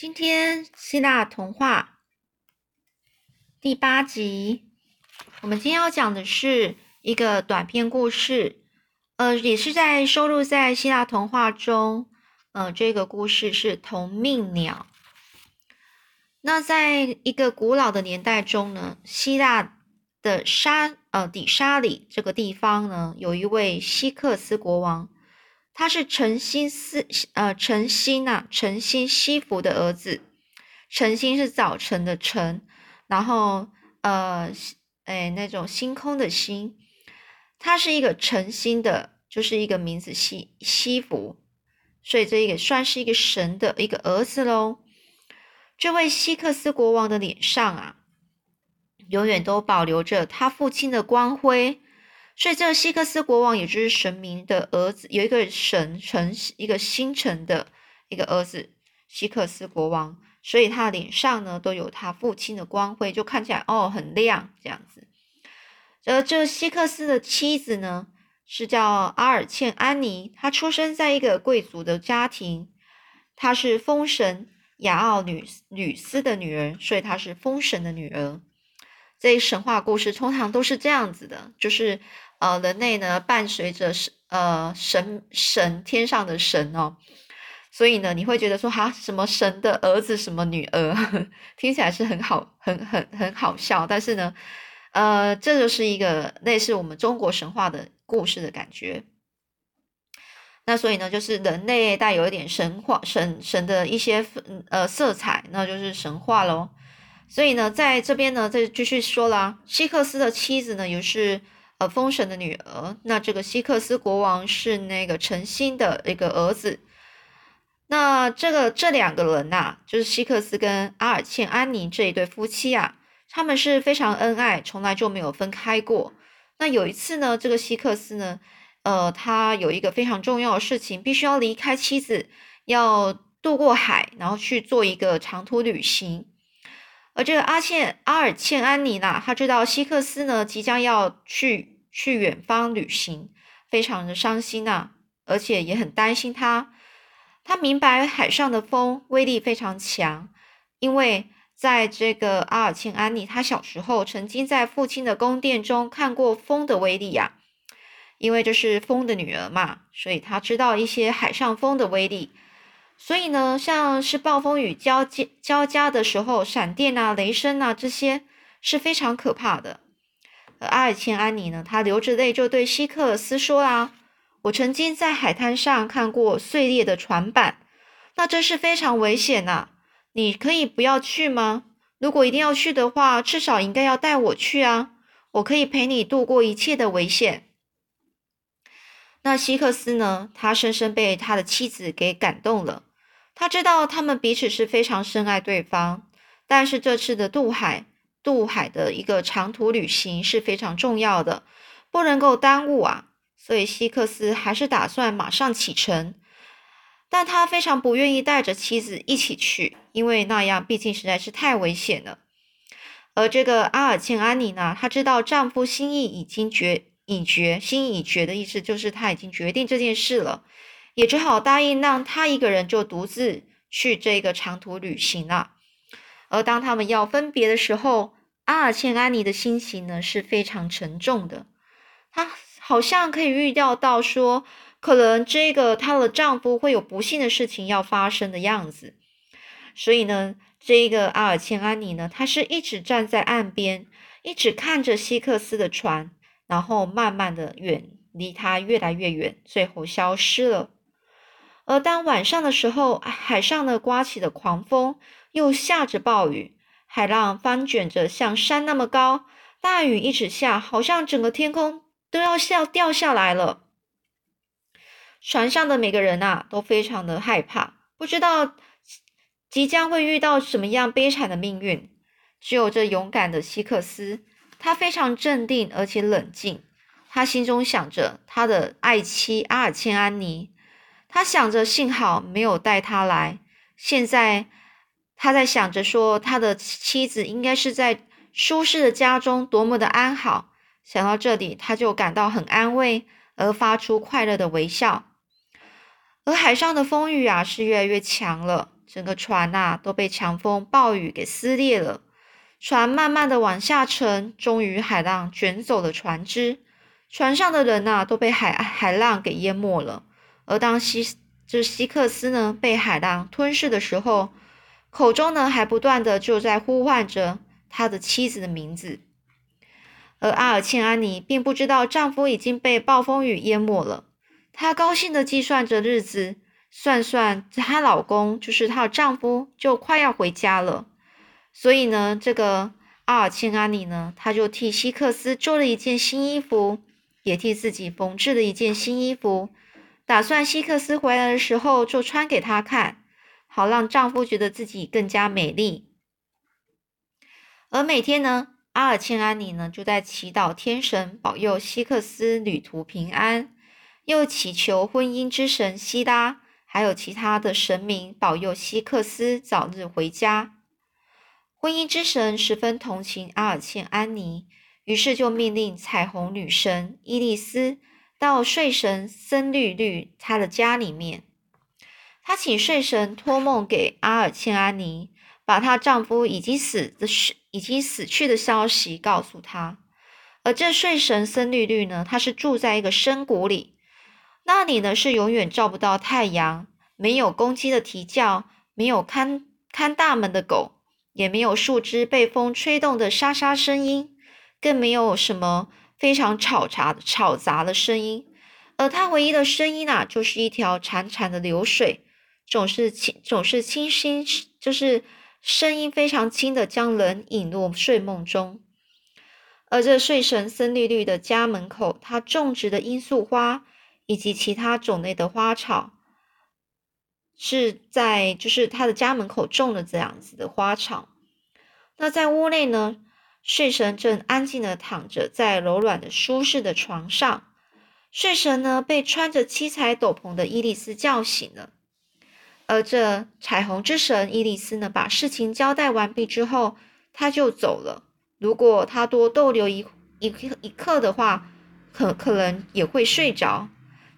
今天希腊童话第八集，我们今天要讲的是一个短篇故事，呃，也是在收录在希腊童话中。呃，这个故事是同命鸟。那在一个古老的年代中呢，希腊的沙呃底沙里这个地方呢，有一位希克斯国王。他是诚心思呃诚心呐诚心西服的儿子，诚心是早晨的晨，然后呃哎那种星空的星，他是一个诚心的，就是一个名字西西服，所以这也算是一个神的一个儿子喽。这位希克斯国王的脸上啊，永远都保留着他父亲的光辉。所以，这个希克斯国王，也就是神明的儿子，有一个神城，一个星辰的一个儿子，希克斯国王。所以，他脸上呢都有他父亲的光辉，就看起来哦很亮这样子。而这希克斯的妻子呢，是叫阿尔茜安妮，她出生在一个贵族的家庭，她是风神雅奥女女斯的女儿，所以她是风神的女儿。这神话故事通常都是这样子的，就是。呃，人类呢伴随着神，呃神神天上的神哦，所以呢，你会觉得说哈，什么神的儿子，什么女儿，听起来是很好，很很很好笑。但是呢，呃，这就是一个类似我们中国神话的故事的感觉。那所以呢，就是人类带有一点神话神神的一些呃色彩，那就是神话喽。所以呢，在这边呢，再继续说了，希克斯的妻子呢，也是。呃，风神的女儿，那这个希克斯国王是那个诚心的一个儿子。那这个这两个人呐，就是希克斯跟阿尔茜安妮这一对夫妻啊，他们是非常恩爱，从来就没有分开过。那有一次呢，这个希克斯呢，呃，他有一个非常重要的事情，必须要离开妻子，要渡过海，然后去做一个长途旅行。而这个阿茜阿尔茜安妮呢，她知道希克斯呢即将要去去远方旅行，非常的伤心呐，而且也很担心他。他明白海上的风威力非常强，因为在这个阿尔茜安妮，她小时候曾经在父亲的宫殿中看过风的威力呀。因为这是风的女儿嘛，所以她知道一些海上风的威力。所以呢，像是暴风雨交接交加的时候，闪电啊、雷声啊，这些是非常可怕的。而阿尔切安妮呢，她流着泪就对希克斯说啊：“我曾经在海滩上看过碎裂的船板，那真是非常危险呐！你可以不要去吗？如果一定要去的话，至少应该要带我去啊！我可以陪你度过一切的危险。”那希克斯呢，他深深被他的妻子给感动了。他知道他们彼此是非常深爱对方，但是这次的渡海渡海的一个长途旅行是非常重要的，不能够耽误啊。所以希克斯还是打算马上启程，但他非常不愿意带着妻子一起去，因为那样毕竟实在是太危险了。而这个阿尔茜安妮呢，她知道丈夫心意已经决已决，心意已决的意思就是他已经决定这件事了。也只好答应让他一个人就独自去这个长途旅行了。而当他们要分别的时候，阿尔茜安妮的心情呢是非常沉重的。她好像可以预料到说，可能这个她的丈夫会有不幸的事情要发生的样子。所以呢，这个阿尔茜安妮呢，她是一直站在岸边，一直看着希克斯的船，然后慢慢的远离他越来越远，最后消失了。而当晚上的时候，海上呢刮起了狂风，又下着暴雨，海浪翻卷着像山那么高，大雨一直下，好像整个天空都要下掉下来了。船上的每个人啊都非常的害怕，不知道即将会遇到什么样悲惨的命运。只有这勇敢的希克斯，他非常镇定而且冷静，他心中想着他的爱妻阿尔茜安妮。他想着，幸好没有带他来。现在他在想着说，他的妻子应该是在舒适的家中，多么的安好。想到这里，他就感到很安慰，而发出快乐的微笑。而海上的风雨啊，是越来越强了。整个船呐都被强风暴雨给撕裂了。船慢慢的往下沉，终于海浪卷走了船只，船上的人呐都被海海浪给淹没了。而当希这希克斯呢被海浪吞噬的时候，口中呢还不断的就在呼唤着他的妻子的名字。而阿尔茜安妮并不知道丈夫已经被暴风雨淹没了，她高兴的计算着日子。算算，她老公就是她的丈夫，就快要回家了。所以呢，这个阿尔钦阿尼呢，她就替希克斯做了一件新衣服，也替自己缝制了一件新衣服，打算希克斯回来的时候就穿给他看，好让丈夫觉得自己更加美丽。而每天呢，阿尔钦安妮呢就在祈祷天神保佑希克斯旅途平安，又祈求婚姻之神希拉。还有其他的神明保佑希克斯早日回家。婚姻之神十分同情阿尔茜安妮，于是就命令彩虹女神伊丽丝到睡神森绿绿她的家里面。她请睡神托梦给阿尔茜安妮，把她丈夫已经死的、已经死去的消息告诉她。而这睡神森绿绿呢，他是住在一个深谷里。那里呢是永远照不到太阳，没有公鸡的啼叫，没有看看大门的狗，也没有树枝被风吹动的沙沙声音，更没有什么非常吵杂吵杂的声音。而他唯一的声音啊，就是一条潺潺的流水，总是轻，总是清新，就是声音非常轻的，将人引入睡梦中。而这睡神森绿绿的家门口，他种植的罂粟花。以及其他种类的花草，是在就是他的家门口种的这样子的花草。那在屋内呢，睡神正安静的躺着在柔软的舒适的床上。睡神呢被穿着七彩斗篷的伊丽丝叫醒了，而这彩虹之神伊丽丝呢，把事情交代完毕之后，他就走了。如果他多逗留一一一刻的话，可可能也会睡着。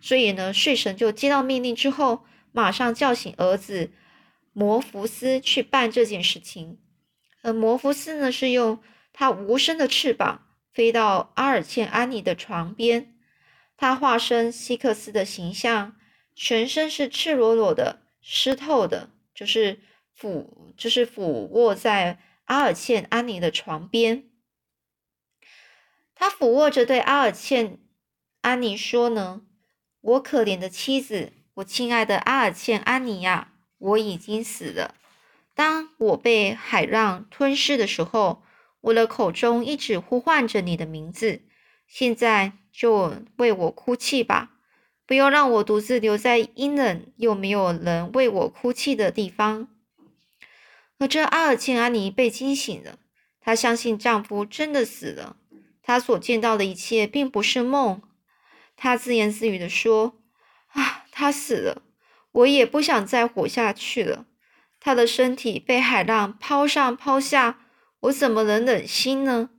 所以呢，睡神就接到命令之后，马上叫醒儿子摩福斯去办这件事情。而摩福斯呢，是用他无声的翅膀飞到阿尔茜安妮的床边，他化身希克斯的形象，全身是赤裸裸的、湿透的，就是俯，就是俯卧在阿尔茜安妮的床边。他俯卧着对阿尔茜安妮说呢。我可怜的妻子，我亲爱的阿尔茜安妮呀，我已经死了。当我被海浪吞噬的时候，我的口中一直呼唤着你的名字。现在就为我哭泣吧，不要让我独自留在阴冷又没有人为我哭泣的地方。而这阿尔茜安妮被惊醒了，她相信丈夫真的死了，她所见到的一切并不是梦。她自言自语的说：“啊，他死了，我也不想再活下去了。他的身体被海浪抛上抛下，我怎么能忍心呢？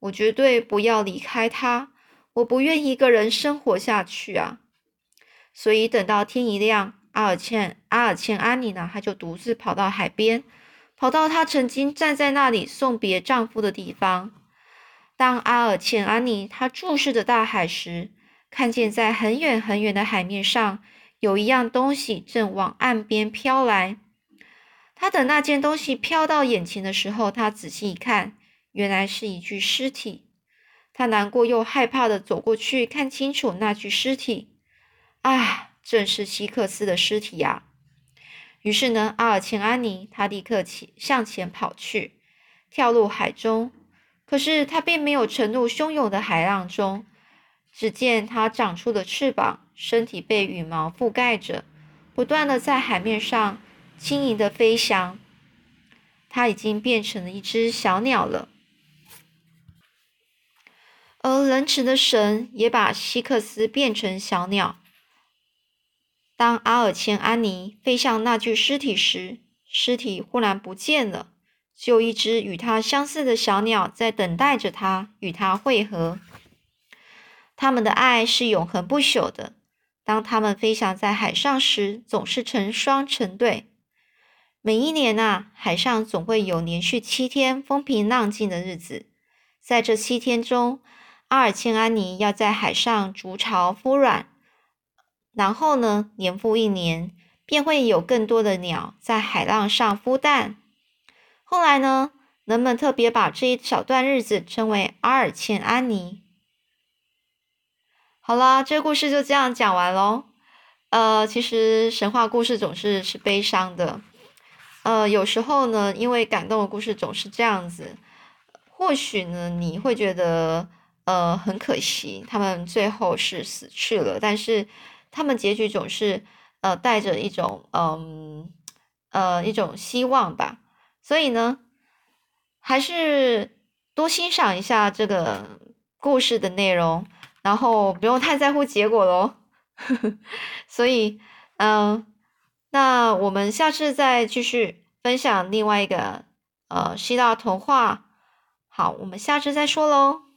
我绝对不要离开他，我不愿一个人生活下去啊！所以等到天一亮，阿尔茜阿尔茜安妮呢，她就独自跑到海边，跑到她曾经站在那里送别丈夫的地方。当阿尔茜安妮她注视着大海时，看见在很远很远的海面上，有一样东西正往岸边飘来。他等那件东西飘到眼前的时候，他仔细一看，原来是一具尸体。他难过又害怕的走过去，看清楚那具尸体。啊，正是希克斯的尸体呀！于是呢，阿尔茜安妮他立刻起向前跑去，跳入海中。可是他并没有沉入汹涌的海浪中。只见他长出了翅膀，身体被羽毛覆盖着，不断的在海面上轻盈的飞翔。它已经变成了一只小鸟了。而仁慈的神也把希克斯变成小鸟。当阿尔茜安妮飞向那具尸体时，尸体忽然不见了，只有一只与它相似的小鸟在等待着它与它会合。他们的爱是永恒不朽的。当他们飞翔在海上时，总是成双成对。每一年啊，海上总会有连续七天风平浪静的日子。在这七天中，阿尔钦安妮要在海上筑巢孵卵，然后呢，年复一年，便会有更多的鸟在海浪上孵蛋。后来呢，人们特别把这一小段日子称为阿尔茜安妮。好啦，这个故事就这样讲完喽。呃，其实神话故事总是是悲伤的。呃，有时候呢，因为感动的故事总是这样子。或许呢，你会觉得呃很可惜，他们最后是死去了，但是他们结局总是呃带着一种嗯呃一种希望吧。所以呢，还是多欣赏一下这个故事的内容。然后不用太在乎结果喽，所以，嗯，那我们下次再继续分享另外一个呃希腊童话。好，我们下次再说喽。